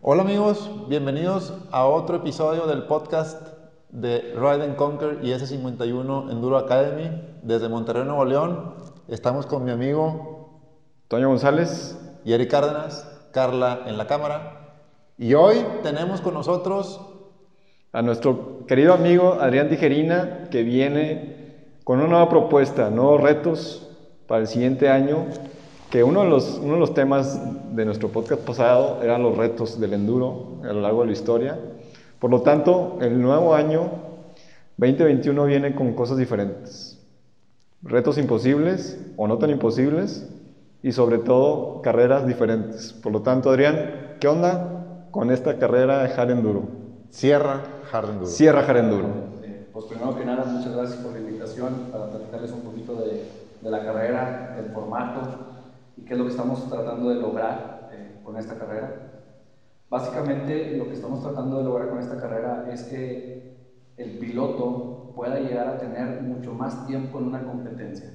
Hola amigos, bienvenidos a otro episodio del podcast de Ride and Conquer y S51 Enduro Academy desde Monterrey, Nuevo León. Estamos con mi amigo Toño González. y Eric Cárdenas, Carla en la cámara. Y hoy tenemos con nosotros A nuestro querido amigo Adrián Tijerina, que viene con una nueva propuesta, nuevos retos para el siguiente año. Que uno de, los, uno de los temas de nuestro podcast pasado eran los retos del enduro a lo largo de la historia. Por lo tanto, el nuevo año 2021 viene con cosas diferentes. Retos imposibles o no tan imposibles y sobre todo carreras diferentes. Por lo tanto, Adrián, ¿qué onda con esta carrera de Hard Enduro? Sierra Hard Enduro. Sierra Hard Enduro. Eh, Pues primero que nada, muchas gracias por la invitación para platicarles un poquito de, de la carrera, del formato y qué es lo que estamos tratando de lograr eh, con esta carrera. Básicamente lo que estamos tratando de lograr con esta carrera es que el piloto pueda llegar a tener mucho más tiempo en una competencia.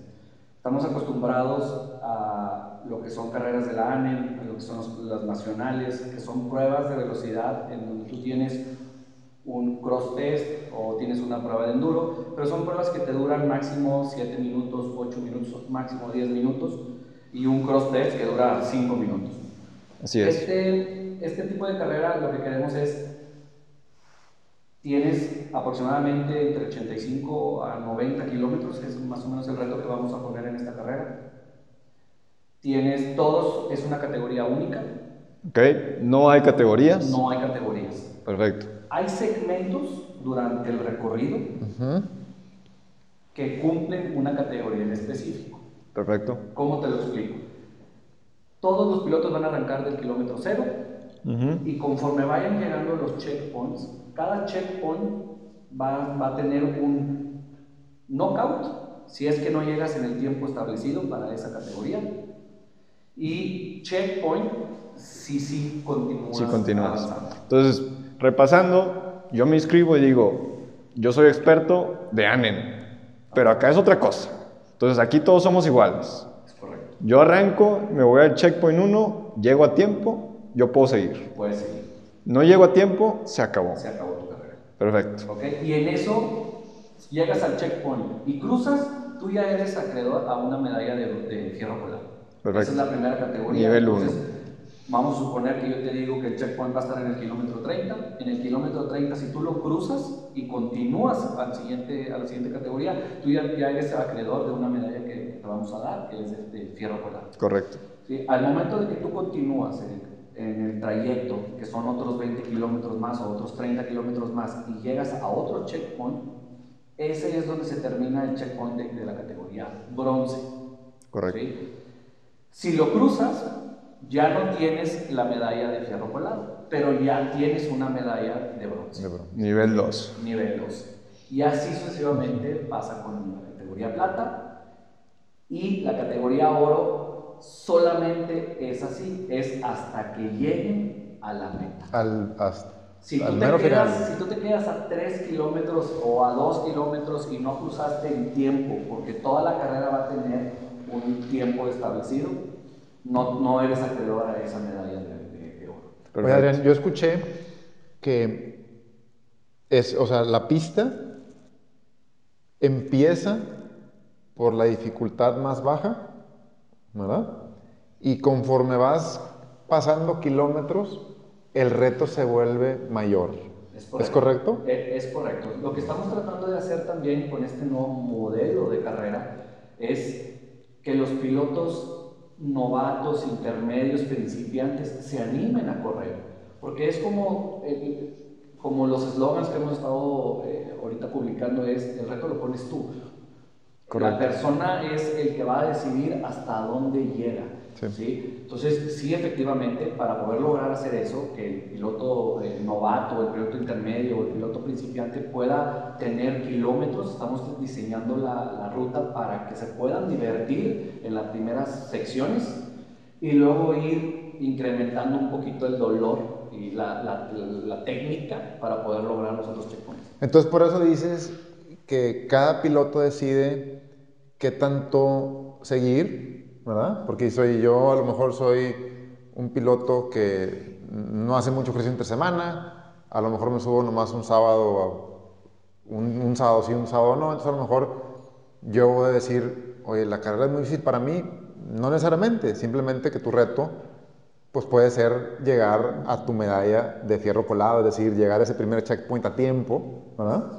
Estamos acostumbrados a lo que son carreras de la ANEM, a lo que son los- las nacionales, que son pruebas de velocidad en donde tú tienes un cross test o tienes una prueba de enduro, pero son pruebas que te duran máximo 7 minutos, 8 minutos, máximo 10 minutos y un cross test que dura 5 minutos. Así es. Este, este tipo de carrera lo que queremos es, tienes aproximadamente entre 85 a 90 kilómetros, que es más o menos el reto que vamos a poner en esta carrera. Tienes todos, es una categoría única, Ok, no hay categorías. no hay categorías. Perfecto. Hay segmentos durante el recorrido que cumplen una categoría en específico. Perfecto. ¿Cómo te lo explico? Todos los pilotos van a arrancar del kilómetro cero y conforme vayan llegando los checkpoints, cada checkpoint va, va a tener un knockout si es que no llegas en el tiempo establecido para esa categoría y checkpoint si sí continúas. Sí, continúas. avanzando. Entonces, repasando, yo me inscribo y digo, yo soy experto de ANEN, pero acá es otra cosa. Entonces, aquí todos somos iguales. Es correcto. Yo arranco, me voy al checkpoint 1, llego a tiempo, yo puedo seguir. Puedes seguir. No llego a tiempo, se acabó. Se acabó tu carrera. Perfecto. ¿Ok? Y en eso llegas al checkpoint y cruzas, tú ya eres acreedor a una medalla de, de fierro colado. Perfecto. Esa es la primera categoría. Nivel Entonces, uno. Vamos a suponer que yo te digo que el checkpoint va a estar en el kilómetro 30. En el kilómetro 30, si tú lo cruzas y continúas al siguiente, a la siguiente categoría, tú ya, ya eres acreedor de una medalla que te vamos a dar, que es de, de fierro colado. Correcto. ¿sí? Al momento de que tú continúas en, en el trayecto, que son otros 20 kilómetros más o otros 30 kilómetros más, y llegas a otro checkpoint, ese es donde se termina el checkpoint de, de la categoría bronce. Correcto. ¿sí? Si lo cruzas, ya no tienes la medalla de fierro colado, pero ya tienes una medalla de bronce, Nivel 2. nivel 2. Y así sucesivamente pasa con la categoría plata y la categoría oro solamente es así, es hasta que lleguen a la meta. al, hasta- Si tú, al te mero quedas, final. si tú te quedas a 3 kilómetros o a 2 kilómetros y no cruzaste en tiempo, porque toda la carrera va a tener un tiempo establecido, no, no eres acreedor a esa medalla de, de- de oro. Oye. Adrián, yo escuché que es, o sea, la pista empieza por la dificultad más baja, ¿verdad? Y conforme vas pasando kilómetros, el reto se vuelve mayor. ¿Es correcto? E- Es, correcto. Lo que estamos tratando de hacer también con este nuevo modelo de carrera es que los pilotos novatos, intermedios, principiantes se animen a correr. Porque es como, eh, como los eslogans que hemos estado eh, ahorita publicando es, el reto lo pones tú. Correcto. La persona es el que va a decidir hasta dónde llega. Sí. ¿sí? Entonces, sí, efectivamente, para poder lograr hacer eso, que el piloto eh, novato, el piloto intermedio el piloto principiante pueda tener kilómetros, estamos diseñando la, la ruta para que se puedan divertir en las primeras secciones y luego ir incrementando un poquito el dolor y la, la- la técnica para poder lograr los otros checkpoints. Entonces, por eso dices que cada piloto decide qué tanto seguir, ¿verdad? Porque soy yo, a lo mejor soy un piloto que no hace mucho ejercicio entre semana, a lo mejor me subo nomás un sábado, un, un sábado sí, un sábado no, entonces a lo mejor yo voy a decir, oye, la carrera es muy difícil para mí, no necesariamente, simplemente que tu reto pues puede ser llegar a tu medalla de fierro colado, es decir, llegar a ese primer checkpoint a tiempo, ¿verdad?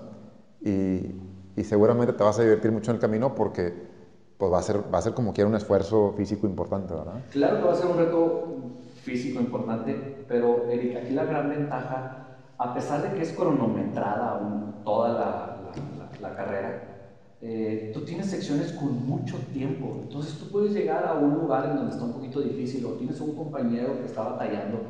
Y, y seguramente te vas a divertir mucho en el camino porque pues va a ser, va a ser como quiera un esfuerzo físico importante, ¿verdad? Claro que va a ser un reto físico importante, pero Eric, aquí la gran ventaja, a pesar de que es cronometrada toda la, la- la- la carrera, eh, tú tienes secciones con mucho tiempo, entonces tú puedes llegar a un lugar en donde está un poquito difícil o tienes un compañero que está batallando.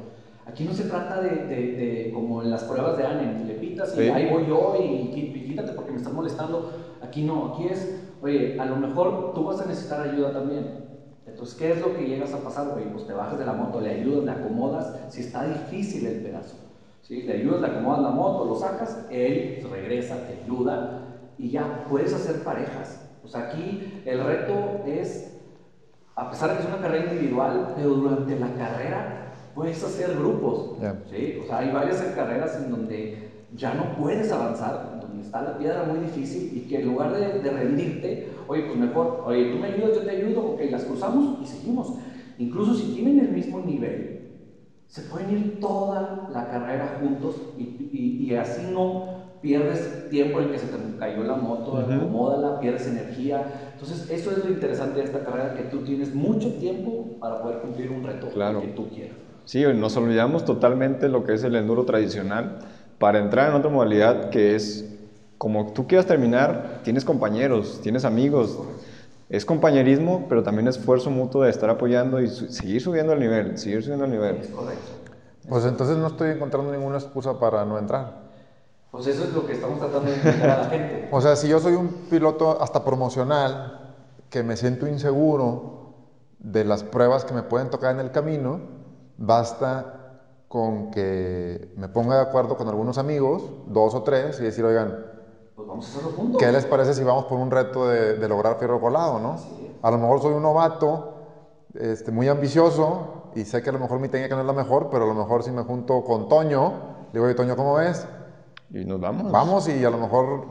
Aquí no se trata de, de- de como en las pruebas de ANEM, le pitas y Sí. ahí voy yo y quítate porque me estás molestando. Aquí no, aquí es, oye, a lo mejor tú vas a necesitar ayuda también. Entonces, ¿qué es lo que llegas a pasar, güey? Pues te bajas de la moto, le ayudas, le acomodas, si está difícil el pedazo. ¿sí? Le ayudas, le acomodas la moto, lo sacas, él regresa, te ayuda y ya puedes hacer parejas. O sea, aquí el reto es, a pesar de que es una carrera individual, pero durante la carrera puedes hacer grupos. Ya. ¿sí? O sea, hay varias carreras en donde ya no puedes avanzar, donde está la piedra muy difícil y que en lugar de, de rendirte, oye, pues mejor, oye, tú me ayudas, yo te ayudo, ok, las cruzamos y seguimos. Incluso si tienen el mismo nivel, se pueden ir toda la carrera juntos y, y- y así no pierdes tiempo en que se te cayó la moto, Ujú. acomódala, pierdes energía. Entonces, eso es lo interesante de esta carrera, que tú tienes mucho tiempo para poder cumplir un reto Claro. que tú quieras. Sí, nos olvidamos totalmente lo que es el enduro tradicional para entrar en otra modalidad que es como tú quieras terminar, tienes compañeros, tienes amigos, es compañerismo, pero también esfuerzo mutuo de estar apoyando y su- seguir subiendo el nivel, seguir subiendo el Es nivel. correcto. Pues entonces no estoy encontrando ninguna excusa para no entrar. Pues eso es lo que estamos tratando de explicar a la gente. O sea, si yo soy un piloto hasta promocional, que me siento inseguro de las pruebas que me pueden tocar en el camino, basta con que me ponga de acuerdo con algunos amigos, dos o tres, y decir, oigan, Pues vamos a hacerlo juntos. ¿qué les parece si vamos por un reto de, de lograr fierro colado, no? A lo mejor soy un novato, este, muy ambicioso, y sé que a lo mejor mi técnica no es la mejor, pero a lo mejor si me junto con Toño, le digo, oye, Toño, ¿cómo ves? Y nos vamos. Vamos y a lo mejor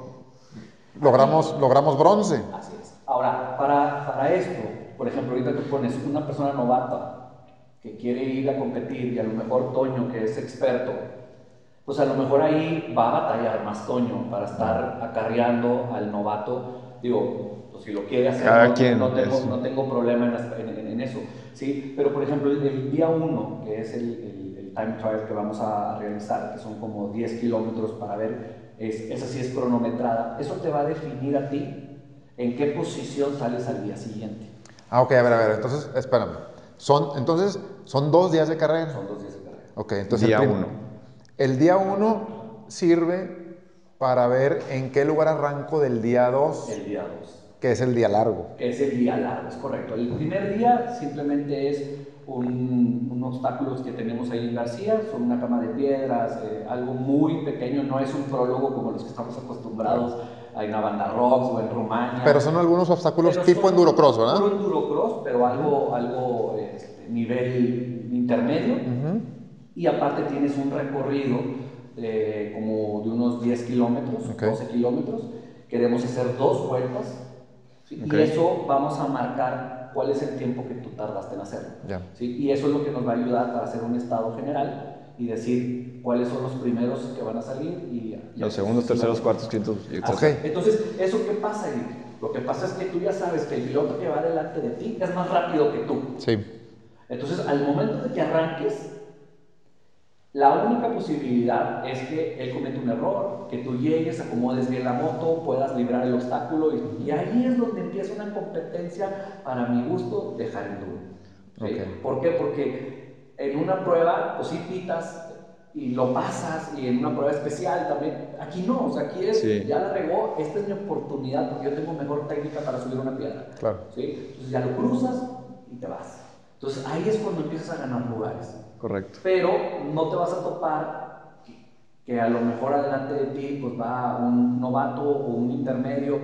logramos, logramos bronce. Así es. Ahora, para, para esto, por ejemplo, ahorita tú pones una persona novata que quiere ir a competir y a lo mejor Toño, que es experto, pues a lo mejor ahí va a batallar más Toño para estar acarreando al novato. Digo, pues si lo quiere hacer, Cada no, quien, no tengo, no tengo problema en- en- en eso. ¿sí? Pero por ejemplo, el, el día 1, que es el, el- el time trial que vamos a realizar, que son como 10 kilómetros para ver, es, esa sí es cronometrada, eso te va a definir a ti en qué posición sales al día siguiente. Ah, ok, a ver, a ver, entonces, espérame. Son, entonces, son dos días de carrera. Son dos días de carrera. Ok, entonces Día el, uno. el día uno sirve para ver en qué lugar arranco del día 2, El día 2. que es el día largo. que es el día largo, es correcto. El primer día simplemente es un, un obstáculos que tenemos ahí en García, son una cama de piedras, eh, algo muy pequeño, no es un prólogo como los que estamos acostumbrados en la banda rocks o en Rumania. Pero son algunos obstáculos Pero tipo endurocross, ¿verdad? Puro endurocross, pero algo, algo este, nivel intermedio. Ujú. Y aparte tienes un recorrido eh, como de unos 10 kilómetros, Ok. 12 kilómetros. Queremos hacer dos vueltas. ¿sí? Ok. Y eso vamos a marcar cuál es el tiempo que tú tardaste en hacerlo. Ya. ¿sí? Y eso es lo que nos va a ayudar para hacer un estado general y decir cuáles son los primeros que van a salir y, y Los segundos, terceros, cuartos, quintos, y etcétera. Ok. Entonces, ¿eso qué pasa, Eric? Lo que pasa es que tú ya sabes que el piloto que va delante de ti es más rápido que tú. Sí. Entonces, al momento de que arranques, La única posibilidad es que él cometa un error, que tú llegues, acomodes bien la moto, puedas librar el obstáculo y, y ahí es donde empieza una competencia, para mi gusto, de enduro. ¿sí? Ok. ¿Por qué? Porque en una prueba, pues sí pitas y lo pasas y en una prueba especial también. Aquí no, o sea, aquí es, Sí. ya la regó, esta es mi oportunidad porque yo tengo mejor técnica para subir una piedra. Claro. ¿sí? Entonces ya lo cruzas y te vas. Entonces ahí es cuando empiezas a ganar lugares. Correcto. Pero no te vas a topar que, que a lo mejor adelante de ti pues va un novato o un intermedio.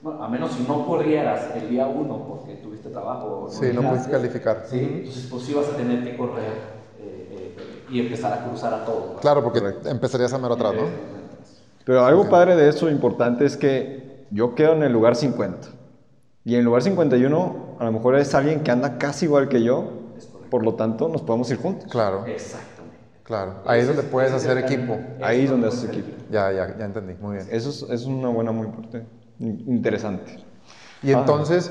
Bueno, a menos si no corrieras el día uno porque tuviste trabajo. o Sí, no puedes calificar. Sí, entonces pues sí vas a tener que correr eh, eh, y empezar a cruzar a todos. ¿verdad? Claro, porque empezarías a mero atrás, ¿no? Pero algo padre de eso, importante, es que yo quedo en el lugar 50. Y en el lugar 51, a lo mejor es alguien que anda casi igual que yo. Por lo tanto, nos podemos ir juntos. Claro, Exactamente. claro. Ahí es donde puedes hacer equipo. Ahí es donde haces equipo. Ya, ya, ya entendí. Muy bien. Eso es, es una buena, muy importante. in- Interesante. Y Ah. entonces,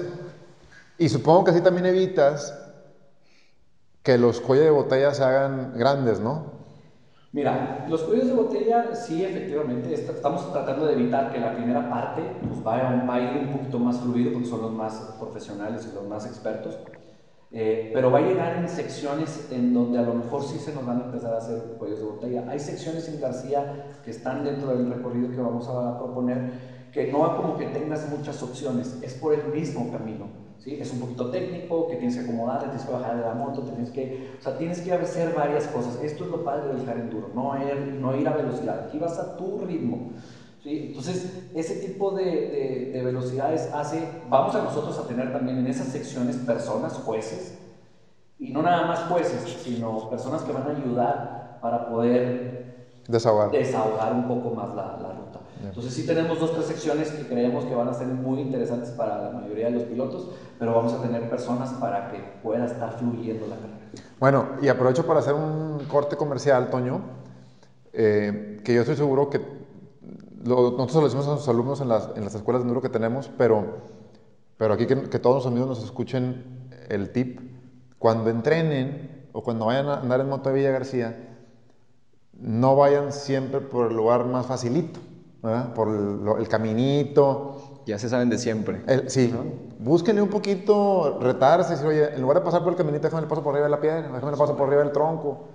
y supongo que así también evitas que los cuellos de botella se hagan grandes, ¿no? Mira, los cuellos de botella, sí, efectivamente, est- estamos tratando de evitar que la primera parte pues, vaya, va a ir un poquito más fluido porque son los más profesionales y los más expertos. Eh, pero va a llegar en secciones en donde a lo mejor sí se nos van a empezar a hacer cuellos de botella. Hay secciones en García que están dentro del recorrido que vamos a proponer que no como que tengas muchas opciones, es por el mismo camino. ¿Sí? Es un poquito técnico, que tienes que acomodarte, tienes que bajar de la moto, tienes que, o sea, tienes que hacer varias cosas. Esto es lo padre del hard enduro, no ir, no ir a velocidad, aquí vas a tu ritmo. ¿sí? Entonces, ese tipo de, de- de velocidades hace, vamos a nosotros a tener también en esas secciones personas, jueces, y no nada más jueces, sino personas que van a ayudar para poder Desahogar. desahogar un poco más la, la. Entonces sí tenemos dos, tres secciones que creemos que van a ser muy interesantes para la mayoría de los pilotos, pero vamos a tener personas para que pueda estar fluyendo la carrera. Bueno, y aprovecho para hacer un corte comercial, Toño, eh, que yo estoy seguro que lo- nosotros lo decimos a nuestros alumnos en las, en las escuelas de enduro que tenemos, pero, pero aquí que, que todos los amigos nos escuchen el tip. Cuando entrenen o cuando vayan a andar en moto de Villa García, no vayan siempre por el lugar más facilito, ¿verdad? por el, el caminito, Ya se saben de siempre. el- sí, búsquenle un poquito, retarse, decir, oye, en lugar de pasar por el caminito, déjame le paso por arriba de la piedra, déjame le paso por arriba del tronco.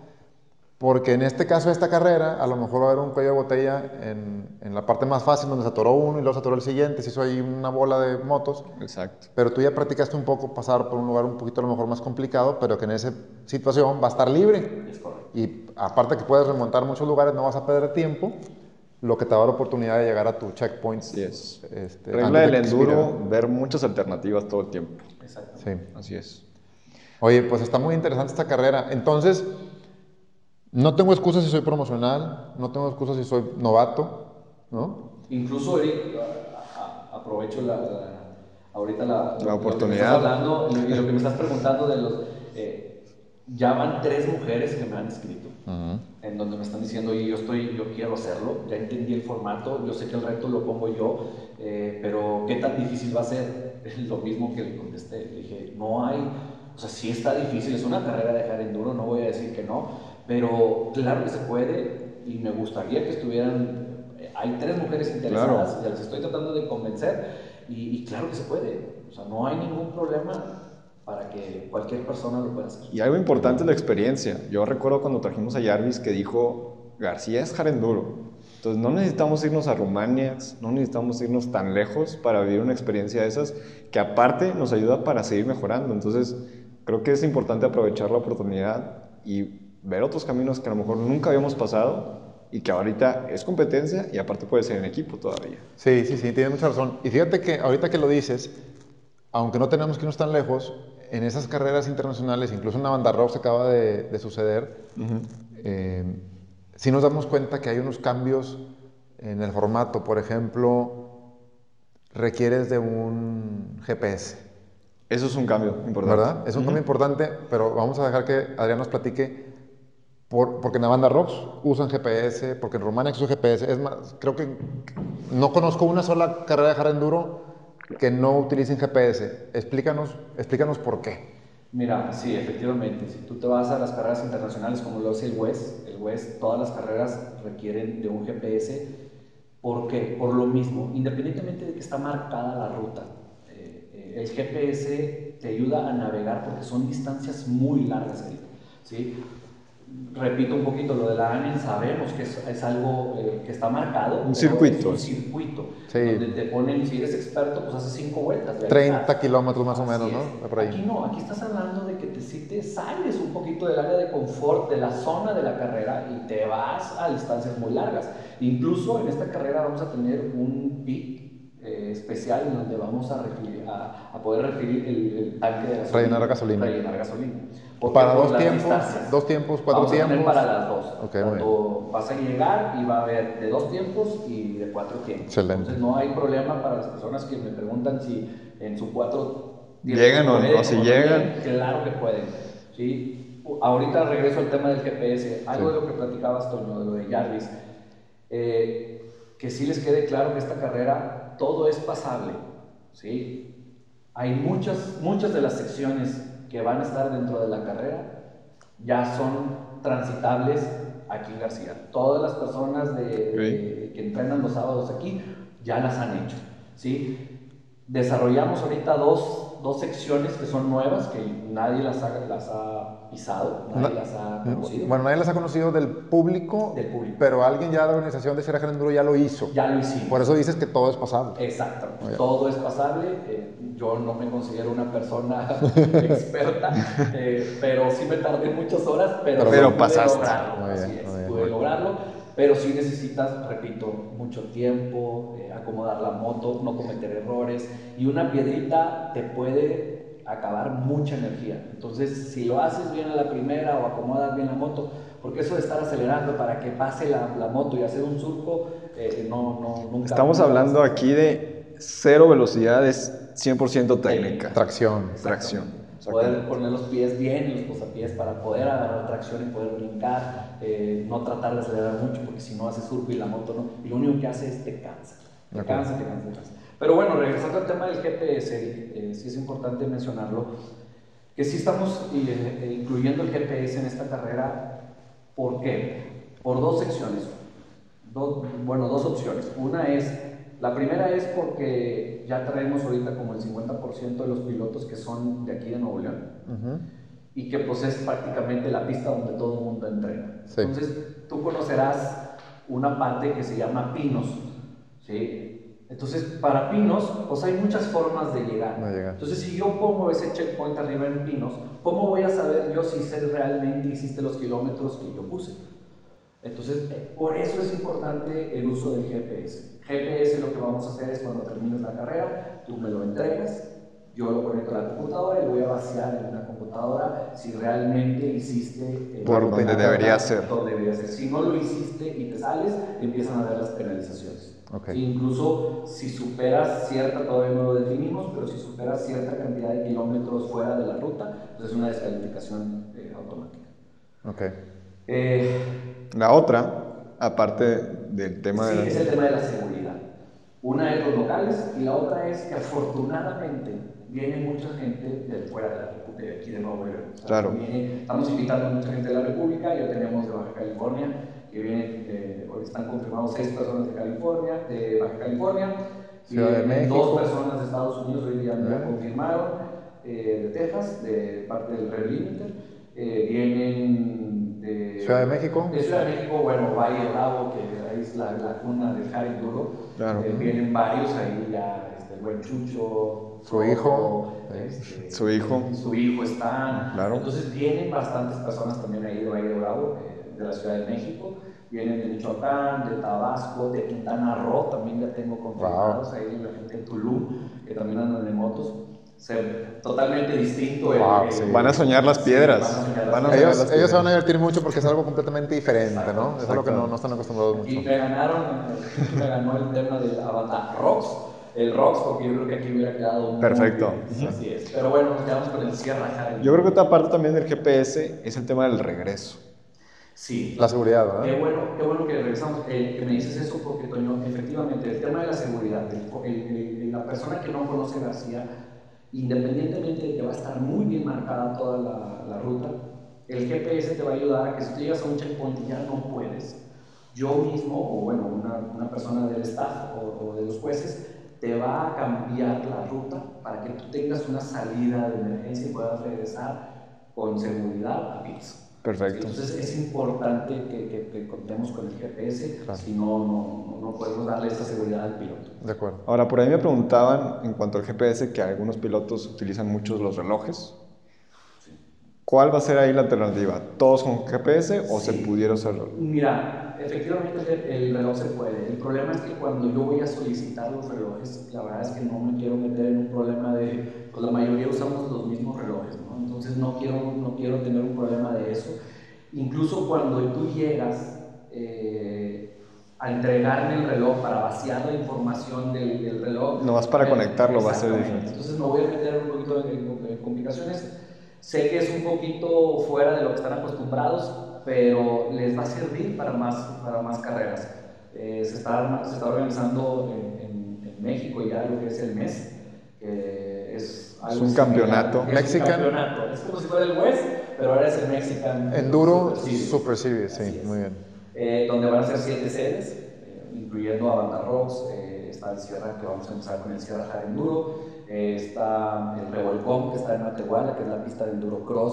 Porque en este caso de esta carrera, a lo mejor va a haber un cuello de botella en, en la parte más fácil, donde se atoró uno y luego se atoró el siguiente, se hizo ahí una bola de motos. Exacto. Pero tú ya practicaste un poco pasar por un lugar un poquito a lo mejor más complicado, pero que en esa situación va a estar libre. Es correcto. Y aparte que puedes remontar muchos lugares, no vas a perder tiempo, lo que te va a dar oportunidad de llegar a tu checkpoint. Así es. Este, Regla del enduro, ver muchas alternativas todo el tiempo. Exacto. Sí. Así es. Oye, pues está muy interesante esta carrera. Entonces, no tengo excusas si soy promocional, no tengo excusas si soy novato, ¿no? Incluso, Eric, aprovecho la, la- ahorita la, lo- lo que me oportunidad. estás hablando y lo que me estás preguntando de los... eh, ya van tres mujeres que me han escrito. en donde me están diciendo, oye, yo estoy, yo quiero hacerlo, ya entendí el formato, yo sé que el reto lo pongo yo, eh, pero ¿qué tan difícil va a ser? Lo mismo que le contesté, le dije, no hay, o sea, sí está difícil, es una carrera de hard enduro, no voy a decir que no, pero claro que se puede y me gustaría que estuvieran, eh, hay tres mujeres interesadas, Claro. ya les estoy tratando de convencer y, y claro que se puede, o sea, no hay ningún problema para que cualquier persona lo pueda hacer. Y algo importante es la experiencia. Yo recuerdo cuando trajimos a Jarvis que dijo, García es jarenduro. Entonces no necesitamos irnos a Rumania, no necesitamos irnos tan lejos para vivir una experiencia de esas, que aparte nos ayuda para seguir mejorando. Entonces creo que es importante aprovechar la oportunidad y ver otros caminos que a lo mejor nunca habíamos pasado y que ahorita es competencia y aparte puede ser en equipo todavía. Sí, sí, sí, tienes mucha razón. Y fíjate que ahorita que lo dices, aunque no tenemos que irnos tan lejos, en esas carreras internacionales, incluso en la banda rock se acaba de, de suceder, eh, sí nos damos cuenta que hay unos cambios en el formato. Por ejemplo, requieres de un GPS, Eso es un cambio importante. ¿verdad? Es un cambio importante, pero vamos a dejar que Adrián nos platique. Por, porque en la banda Rocks usan GPS, porque en Rumania usan GPS. Es más, creo que no conozco una sola carrera de hard enduro que no utilicen GPS. Explícanos, explícanos por qué. Mira, sí, efectivamente. Si tú te vas a las carreras internacionales como lo es el WES, el WES, todas las carreras requieren de un GPS. ¿Por qué? Por lo mismo, independientemente de que está marcada la ruta, eh, eh, el GPS te ayuda a navegar porque son distancias muy largas. ¿sí? Repito un poquito, lo de la ANEN sabemos que es, es algo eh, que está marcado. Un circuito. Es un circuito. Sí. Donde te ponen, si eres experto, pues haces cinco vueltas. ¿verdad? 30 kilómetros más o menos, Así ¿no? es. Por ahí. Aquí no, aquí estás hablando de que te, si te sales un poquito del área de confort, de la zona de la carrera y te vas a distancias muy largas. Incluso en esta carrera vamos a tener un pit eh, especial en donde vamos a, a, a poder referir el, el tanque de gasolina. Rellenar gasolina. Para dos tiempos, dos tiempos, cuatro Vamos a tiempos. para las dos. Ok, muy Tanto vas a llegar y va a haber de dos tiempos y de cuatro tiempos. Excelente. Entonces no hay problema para las personas que me preguntan si en su cuatro Llegan o no, si llegan. Claro que pueden. ¿sí? Ahorita regreso al tema del GPS. Algo Sí. de lo que platicabas, Toño, de lo de Jarvis. eh, que sí les quede claro que esta carrera todo es pasable. ¿sí? Hay muchas, muchas de las secciones que van a estar dentro de la carrera ya son transitables aquí en García. Todas las personas de, de- que entrenan los sábados aquí ya las han hecho. ¿sí? Desarrollamos ahorita dos, dos secciones que son nuevas, que nadie las ha, las ha pisado, nadie Na- las ha conocido. Bueno, nadie las ha conocido del público, Del público. pero alguien ya de la organización de Sierra Gran Enduro ya lo hizo. ya lo hicimos. Por eso dices que todo es pasable. Exacto, Oye. todo es pasable. eh, yo no me considero una persona experta, eh, pero sí me tardé muchas horas, pero, Pero pude pasaste. lograrlo. Así es, pude lograrlo, pero sí necesitas, repito, mucho tiempo, eh, acomodar la moto, no cometer errores y una piedrita te puede acabar mucha energía. Entonces, si lo haces bien a la primera o acomodas bien la moto, porque eso de estar acelerando para que pase la, la moto y hacer un surco, eh, no, no, nunca. Estamos hablando aquí de cero velocidad, es 100% técnica. Tracción. Tracción. Poder poner los pies bien en los posapiés para poder agarrar tracción y poder brincar, eh, no tratar de acelerar mucho porque si no hace surco y la moto no, y lo único que hace es te cansa, te cansa, te cansa, te cansa. Pero bueno, regresando al tema del GPS, eh, sí es importante mencionarlo, que sí estamos eh, eh, incluyendo el GPS en esta carrera, ¿por qué? Por dos secciones, Dos- bueno, dos opciones. Una es, la primera es porque ya traemos ahorita como el 50% de los pilotos que son de aquí de Nuevo León Ujú. y que pues es prácticamente la pista donde todo el mundo entrena. Sí. Entonces tú conocerás una parte que se llama Pinos, ¿sí? Entonces para Pinos pues hay muchas formas de llegar. Llegar. Entonces si yo pongo ese checkpoint arriba en Pinos, ¿cómo voy a saber yo si sé realmente hiciste los kilómetros que yo puse? Entonces, por eso es importante el uso del GPS. GPS lo que vamos a hacer es cuando termines la carrera, tú me lo entregas, yo lo conecto a la computadora y voy a vaciar en la computadora si realmente hiciste eh, Por donde debería ser. donde debería ser. Si no lo hiciste y te sales, empiezan a ver las penalizaciones. Ok. Incluso si superas cierta, todavía no lo definimos, pero si superas cierta cantidad de kilómetros fuera de la ruta, pues es una descalificación eh, automática. Ok. Eh, La otra, aparte del tema sí, de es la... el tema de la seguridad. Una es los locales y la otra es que afortunadamente viene mucha gente de fuera de, la Repu- de aquí de Nuevo León. O sea, Claro. viene- estamos invitando a mucha gente de la República, ya tenemos de Baja California, que vienen, eh, hoy están confirmados seis personas de California, de Baja California, Ciudad de dos personas de Estados Unidos, hoy ya, ya Eh. confirmaron, eh, de Texas, de parte del Red Limited, eh, vienen de Ciudad de México. de Ciudad de México, bueno, Valle Bravo, que ahí es la, la cuna del Jari Duro. Claro. Eh, vienen varios ahí ya, este, el buen Chucho, Su hijo. este, Su hijo. Su hijo están. Claro. Entonces vienen bastantes personas también ahí de Valle Bravo, eh, de la Ciudad de México. Vienen de Michoacán, de Tabasco, de Quintana Roo, también ya tengo confirmados ahí la gente de Tulum, que también andan en motos. Totalmente distinto. Wow, el- sí. Van a soñar las Sí, piedras. van a soñar las Van a piedras. soñar Ellos, las ellos se van a piedras. divertir mucho porque es algo completamente diferente, ¿no? Es algo que no, no están acostumbrados Y mucho. me ganaron, me ganó el tema del Avatar Rocks, el Rocks, porque yo creo que aquí hubiera quedado muy Perfecto. bien. Así es. Pero bueno, nos quedamos con el Sierra Jari. Yo creo que otra parte también del GPS es el tema del regreso. Sí. La seguridad, Qué ¿verdad? bueno, qué bueno que regresamos, eh, que me dices eso porque, Toño, efectivamente, el tema de la seguridad, el- el- el- la persona que no conoce García, independientemente de que va a estar muy bien marcada toda la, la ruta, el GPS te va a ayudar a que si tú llegas a un checkpoint y ya no puedes, yo mismo, o bueno, una, una persona del staff o, o de los jueces, te va a cambiar la ruta para que tú tengas una salida de emergencia y puedas regresar con seguridad a piso. Perfecto. Entonces es importante que, que- que contemos con el GPS, Claro. si no, no, no podemos darle esta seguridad al piloto. De acuerdo. Ahora, por ahí me preguntaban en cuanto al GPS que algunos pilotos utilizan muchos los relojes. ¿Cuál va a ser ahí la alternativa? ¿Todos con GPS o se Sí. pudiera usar? Mira, efectivamente el, el reloj se puede. El problema es que cuando yo voy a solicitar los relojes, la verdad es que no me quiero meter en un problema de, pues la mayoría usamos los mismos relojes, ¿no? Entonces no quiero, no quiero tener un. Incluso cuando tú llegas eh, a entregarme el reloj para vaciar la información del, del reloj. Nomás para eh, conectarlo va a ser diferente. Entonces me voy a meter un poquito en, en- complicaciones. Sé que es un poquito fuera de lo que están acostumbrados, pero les va a servir para más, para más carreras. Eh, se, está, se está organizando en, en- en México ya lo que es el mes, que es, algo un similar. campeonato. Es Mexican- un campeonato. Es como si fuera el West, pero ahora es el Mexican Enduro Super Series. Sí, muy bien. Eh, donde van a ser siete sedes, eh, incluyendo Avanta Rocks, eh, está el Sierra, que vamos a empezar con el Sierra Hard Enduro, eh, está el Revolcón, que está en Matehuala, que es la pista de Enduro Cross,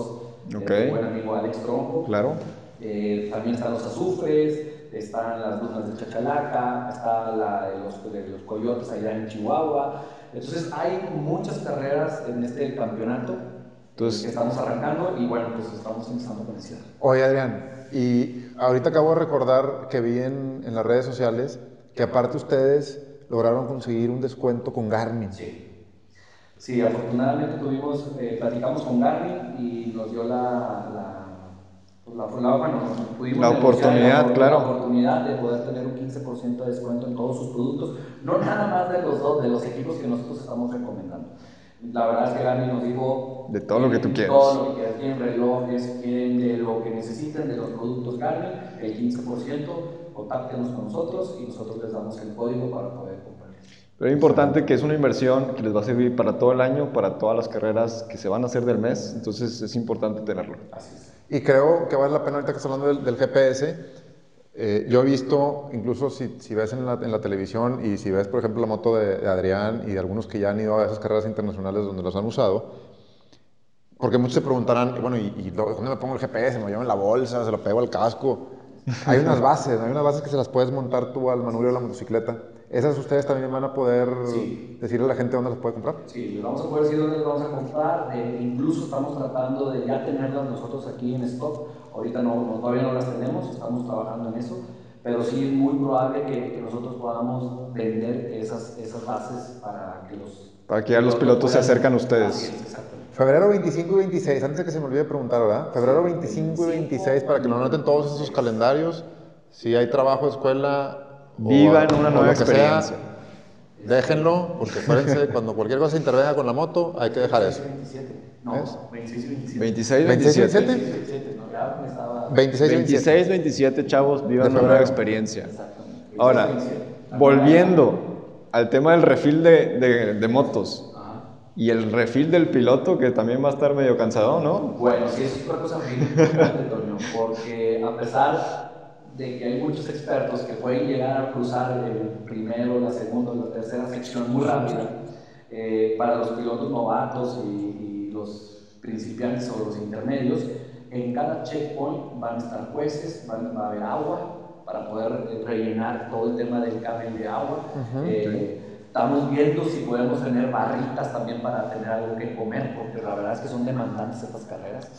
Ok. de mi buen amigo Alex Tronco. Claro. Eh, también están los azufres, están las dunas de Chachalaca, está la de los, de los coyotes allá en Chihuahua. Entonces hay muchas carreras en este campeonato Entonces- que estamos arrancando y bueno, pues estamos empezando con el cierre. Oye, Adrián, y ahorita acabo de recordar que vi en, en las redes sociales que aparte ustedes lograron conseguir un descuento con Garmin. Sí. Sí, afortunadamente tuvimos, eh, platicamos con Garmin y nos dio la, la, pues la, la- bueno, pudimos La oportunidad, la, claro. la oportunidad de poder tener un 15% de descuento en todos sus productos, no nada más de los dos, de los equipos que nosotros estamos recomendando. La verdad es que Garmin nos dijo... De todo lo que tú quieras. Todo lo que quieras, quieren relojes, quieren de lo que necesiten de los productos Garmin, el 15%, contáctenos con nosotros y nosotros les damos el código para poder comprar. Pero es importante que es una inversión que les va a servir para todo el año, para todas las carreras que se van a hacer del mes. Entonces es importante tenerlo. Así es. Y creo que vale la pena ahorita que estás hablando del, del GPS. Eh, yo he visto, incluso si, ves en la, televisión y si ves, por ejemplo, la moto de, Adrián y de algunos que ya han ido a esas carreras internacionales donde los han usado, porque muchos se preguntarán, bueno, ¿y, y dónde me pongo el GPS? ¿Me lo llevo en la bolsa? ¿Se lo pego al casco? Hay unas bases, hay unas bases que se las puedes montar tú al manubrio de la motocicleta. Esas ustedes también van a poder Sí. decirle a la gente dónde las puede comprar. Sí, les vamos a poder decir dónde las vamos a comprar. eh, incluso estamos tratando de ya tenerlas nosotros aquí en stock. Ahorita no, no- todavía no las tenemos, estamos trabajando en eso. Pero sí es muy probable que, que nosotros podamos vender esas, esas bases para que los... Para que ya los pilotos se acercan a ustedes. Febrero 25 y 26, antes de que se me olvide preguntar, ¿verdad? Febrero 25 y 26 para que lo anoten todos esos calendarios. Si hay trabajo, escuela. O- Vivan una o nueva lo que sea, experiencia. déjenlo, porque acuérdense, cuando cualquier cosa intervenga con la moto, hay que dejar eso. 27. No, ¿Es? 26 y 27. 26, 26, 27. 27. 27, no, ya me estaba... 26 y 27. 26, 27, chavos, vivan De una nueva experiencia. Exactamente. Ahora, 26, 27. volviendo al tema del refil de, de- de motos y el refil del piloto, que también va a estar medio cansado, ¿no? Bueno, sí, es una cosa muy importante, Toño, porque a pesar de que hay muchos expertos que pueden llegar a cruzar el primero, la segunda, la tercera sección muy rápida, eh, para los pilotos novatos y, y los principiantes o los intermedios, en cada checkpoint van a estar jueces, van, va a haber agua para poder eh, rellenar todo el tema del cable de agua. Eh, Estamos viendo si podemos tener barritas también para tener algo que comer, porque la verdad es que son demandantes estas carreras.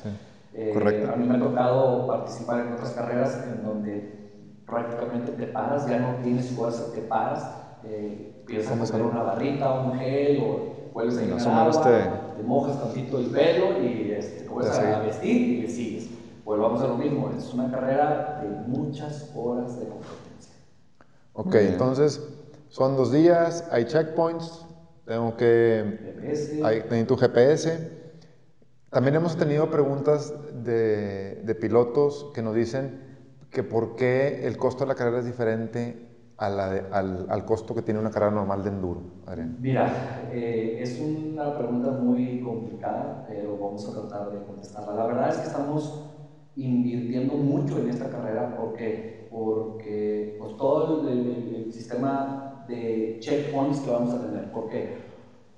Eh, correcto. A mí me ha tocado participar en otras carreras en donde prácticamente te paras, ya no tienes fuerza, te paras, eh, empiezas a comer una barrita, un gel o vuelves a llenar agua, te- te mojas tantito el pelo y este, te vuelves a vestir y le sigues. Volvamos a lo mismo, es una carrera de muchas horas de competencia. Ok, bien. entonces son dos días, hay checkpoints, tengo que GPS, Ahí en tu GPS. También hemos tenido preguntas de, de pilotos que nos dicen que por qué el costo de la carrera es diferente a la de- al, al costo que tiene una carrera normal de enduro, Adrián? Mira, eh, es una pregunta muy complicada, pero vamos a tratar de contestarla. La verdad es que estamos invirtiendo mucho en esta carrera porque, porque pues, todo el, el- el sistema de checkpoints que vamos a tener. Porque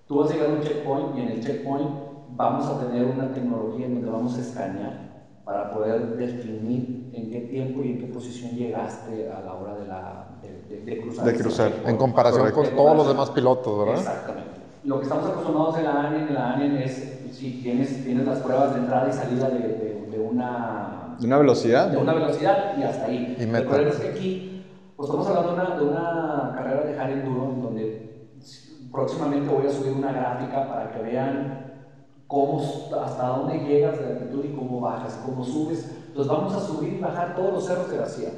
tú vas a llegar a un checkpoint y en el checkpoint vamos a tener una tecnología en donde vamos a escanear para poder definir en qué tiempo y en qué posición llegaste a la hora de, la, de, de- de cruzar. De cruzar. En comparación Correcto. con todos los demás pilotos, ¿verdad? Exactamente. Lo que estamos acostumbrados en la ANEN, en la ANEN es, si tienes, tienes las pruebas de entrada y salida de, de- una, De una velocidad. de una velocidad y hasta ahí. Y El problema es que aquí, pues estamos hablando de una, de una carrera de hard enduro en donde próximamente voy a subir una gráfica para que vean cómo, hasta dónde llegas de altitud y cómo bajas, cómo subes. Entonces vamos a subir y bajar todos los cerros de García.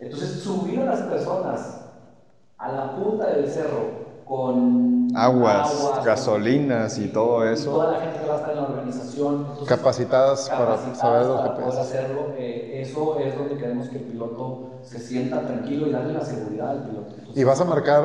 Entonces subir a las personas a la punta del cerro con Aguas, con- gasolinas y todo eso. toda la gente que va a estar en la organización. Entonces, Capacitadas para capacitadas saber para poder GPS. hacerlo. eh, eso es donde queremos que el piloto se sienta tranquilo y darle la seguridad al piloto. Entonces, Y vas a marcar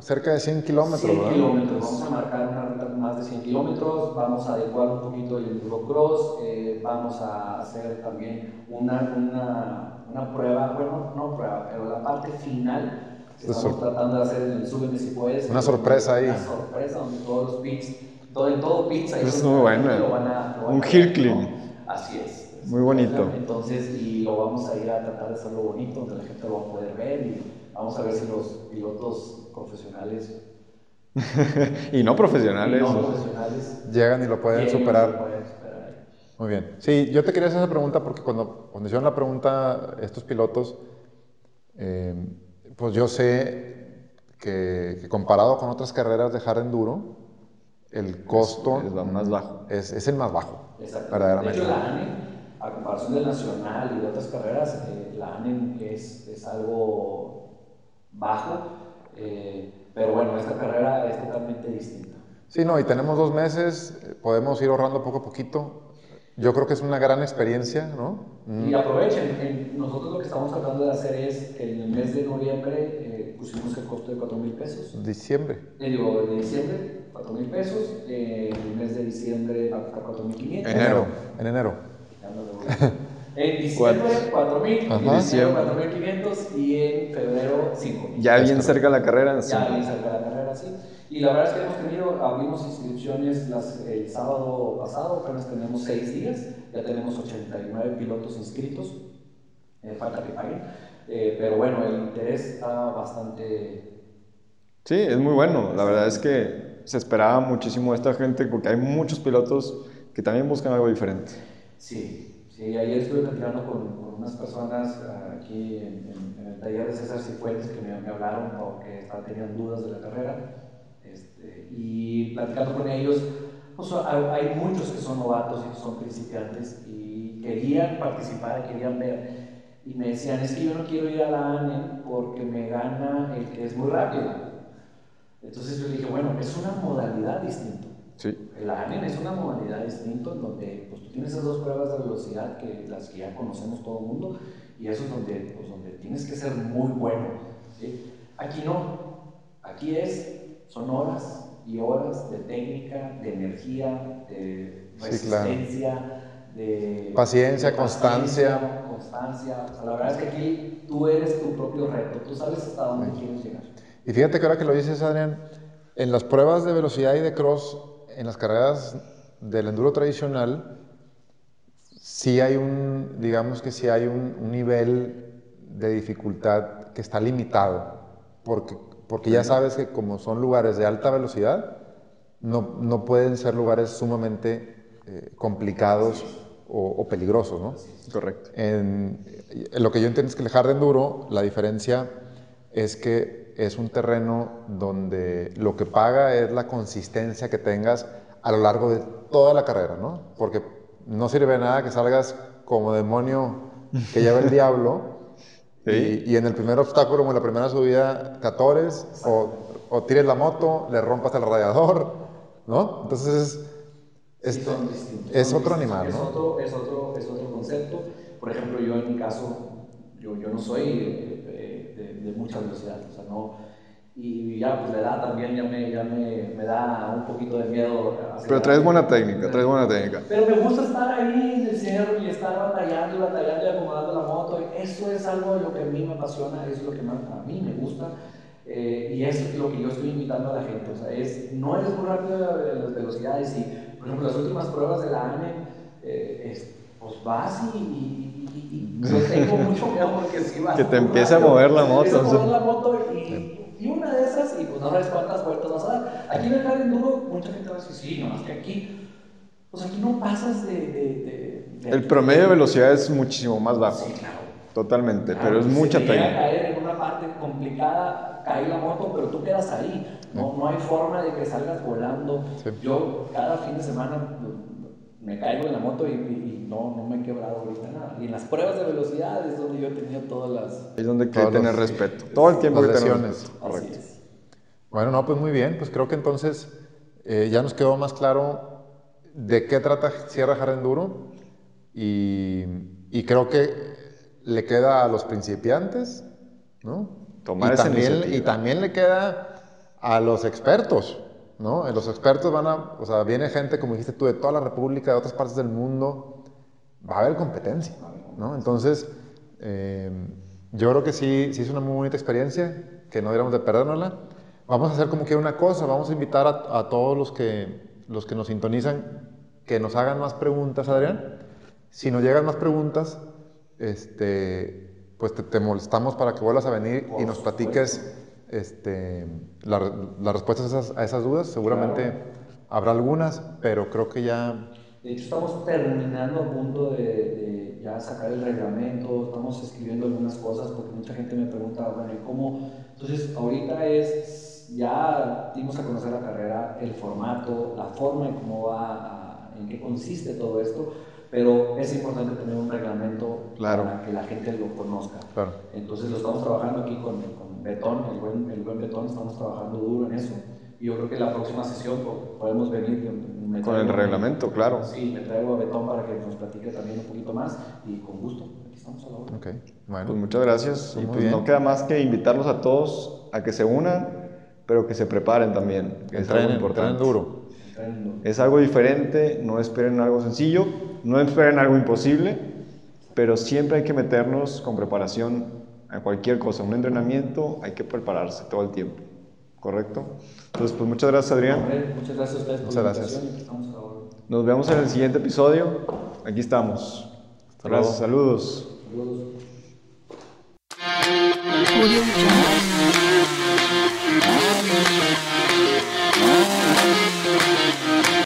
cerca de 100 kilómetros, 100 ¿verdad? kilómetros, vamos a marcar una ruta más de 100 kilómetros, vamos a adecuar un poquito el endurocross, eh, vamos a hacer también una, una, una prueba, bueno, no prueba, pero la parte final que estamos tratando de hacer en el Súbeme si puedes. Una sorpresa ahí. Una sorpresa donde todos los pits, todo, en todo pits ahí Es muy van a- buena. lo van a- lo van Un hill climb. ¿no? Así es. Muy bonito. Entonces, y lo vamos a ir a tratar de hacerlo bonito, donde la gente lo va a poder ver y vamos a ver si los pilotos profesionales y no y profesionales. no profesionales Llegan y lo pueden y superar. lo pueden superar. Muy bien. Sí, yo te quería hacer esa pregunta porque cuando, cuando hicieron la pregunta estos pilotos, eh, pues yo sé que, que comparado con otras carreras de hard enduro, el costo es la más bajo. es, es el más bajo. Exacto. De Verdaderamente. hecho, la ANEN, a comparación del Nacional y de otras carreras, eh, la ANEN es, es algo bajo, eh, pero bueno, esta carrera es totalmente distinta. Sí, no, y tenemos dos meses, eh, podemos ir ahorrando poco a poquito. Yo creo que es una gran experiencia, ¿no? Mm, Y aprovechen, en- nosotros lo que estamos tratando de hacer es, que en el mes de noviembre eh, pusimos el costo de 4 mil pesos. Diciembre. Eh, digo, de diciembre, 4 mil pesos. eh, en el mes de diciembre va a costar 4 mil 500. Enero. En enero. En diciembre, 4 mil. En Ajá. diciembre, 4 mil 500. Y en febrero, 5 mil. Ya bien cerca la carrera. sí. Ya bien cerca de la carrera, sí. Y la verdad es que hemos tenido, abrimos inscripciones las- el sábado pasado, apenas tenemos 6 días. Ya tenemos 89 pilotos inscritos. Eh, falta que paguen. Eh, pero bueno, el interés está bastante Sí, es muy bueno. La verdad es que se esperaba muchísimo de esta gente porque hay muchos pilotos que también buscan algo diferente. Sí, sí, ayer estuve platicando con, con unas personas ah, aquí en, el taller de César Cifuentes que me, hablaron porque estaban tenían dudas de la carrera este, y platicando con ellos, pues, hay, muchos que son novatos y que son principiantes y querían participar, querían ver y me decían, es que yo no quiero ir a la ANE porque me gana el que es muy rápido. Entonces yo dije, bueno, es una modalidad distinta. Sí. El ANEN es una modalidad distinta en donde pues, tú tienes esas dos pruebas de velocidad que las que ya conocemos todo el mundo y eso es donde, pues, donde tienes que ser muy bueno. ¿sí? Aquí no, aquí es, son horas y horas de técnica, de energía, de Sí, claro. resistencia, de Paciencia, de constancia. constancia. O sea, la verdad es que aquí tú eres tu propio reto, tú sabes hasta dónde quieres llegar. Y fíjate que ahora que lo dices, Adrián, en las pruebas de velocidad y de cross, en las carreras del enduro tradicional, sí hay un, digamos que sí hay un, un nivel de dificultad que está limitado, porque, porque ya sabes que como son lugares de alta velocidad, no, no pueden ser lugares sumamente eh, complicados o, o peligrosos, ¿no? Correcto. En, en lo que yo entiendo es que el hard enduro, la diferencia es que es un terreno donde lo que paga es la consistencia que tengas a lo largo de toda la carrera, ¿no? Porque no sirve de nada que salgas como demonio que lleva el diablo Sí. y, y en el primer obstáculo o en la primera subida te atores o, o tires la moto, le rompas el radiador, ¿no? Entonces es, Sí, es- distintos, es otro animal, es ¿no? Otro, es, otro, es otro concepto. Por ejemplo, yo en mi caso, yo, yo no soy eh, eh, de, de mucha velocidad. No, y ya, pues la edad también ya me, ya me, me da un poquito de miedo. Pero traes buena técnica, traes buena técnica. Pero me gusta estar ahí en el cerro y estar batallando y batallando y acomodando la moto. Eso es algo de lo que a mí me apasiona, es lo que más a mí me gusta. eh, y es lo que yo estoy invitando a la gente. O sea, es, no eres muy rápido en las velocidades y, por ejemplo, las últimas pruebas de la ANE, eh, es- pues vas y, y, y- yo tengo mucho miedo porque si vas Que te empiece a mover la te moto, a mover la moto y, y una de esas, y pues no sabes cuántas vueltas vas a dar. Aquí en el Car Enduro, mucha gente va a decir, sí, nomás que aquí, pues aquí no pasas de... de, de- de- El promedio de velocidad es muchísimo más bajo. Sí, claro. Totalmente, Claro, pero es mucha te llega a técnica. caer en una parte complicada, cae la moto, pero tú quedas ahí. No, no hay forma de que salgas volando. Sí. Yo cada fin de semana me caigo en la moto y, y- y no, no me he quebrado ahorita nada. Y en las pruebas de velocidad es donde yo he tenido todas las... Es donde hay que tener los- respeto. Todo el tiempo que lesiones. Así Correcto. es. Bueno, no, pues muy bien. Pues creo que entonces eh, ya nos quedó más claro de qué trata Sierra Hard Enduro y, y creo que le queda a los principiantes, ¿no? Tomar y esa también, iniciativa. Y también le queda a los expertos, ¿no? Los expertos van a, o sea, viene gente, como dijiste tú, de toda la República, de otras partes del mundo, va a haber competencia, ¿no? Entonces, eh, yo creo que sí, sí es una muy bonita experiencia, que no deberíamos de perdérnosla. Vamos a hacer como que una cosa, vamos a invitar a, a todos los que, los que nos sintonizan que nos hagan más preguntas, Adrián. Si nos llegan más preguntas, este, pues te, te molestamos para que vuelvas a venir y nos platiques este, la- las respuestas a esas, a esas dudas. Seguramente habrá algunas, pero creo que ya De hecho, estamos terminando a punto de, de ya sacar el reglamento, estamos escribiendo algunas cosas porque mucha gente me pregunta, bueno, ¿y cómo? Entonces, ahorita es, ya dimos a conocer la carrera, el formato, la forma en cómo va, a- en qué consiste todo esto, pero es importante tener un reglamento Claro. para que la gente lo conozca. Claro. Entonces, lo estamos trabajando aquí con, con Betón, el buen, el buen Betón, estamos trabajando duro en eso. Y yo creo que la próxima sesión po- podemos venir me Con el reglamento, claro. Sí, me traigo a Betón para que nos platique también un poquito más y con gusto, aquí estamos a la hora. Ok, bueno. Pues muchas gracias. Y pues bien. no queda más que invitarlos a todos a que se unan, pero que se preparen también. que es algo importante. duro. Es algo diferente, no esperen algo sencillo, no esperen algo imposible, pero siempre hay que meternos con preparación a cualquier cosa. Un entrenamiento hay que prepararse todo el tiempo, ¿correcto? Entonces, pues muchas gracias Adrián. Hombre, Muchas gracias a ustedes por Muchas la gracias. Nos vemos en el siguiente episodio. Aquí estamos. Hasta Gracias, luego. saludos. Saludos.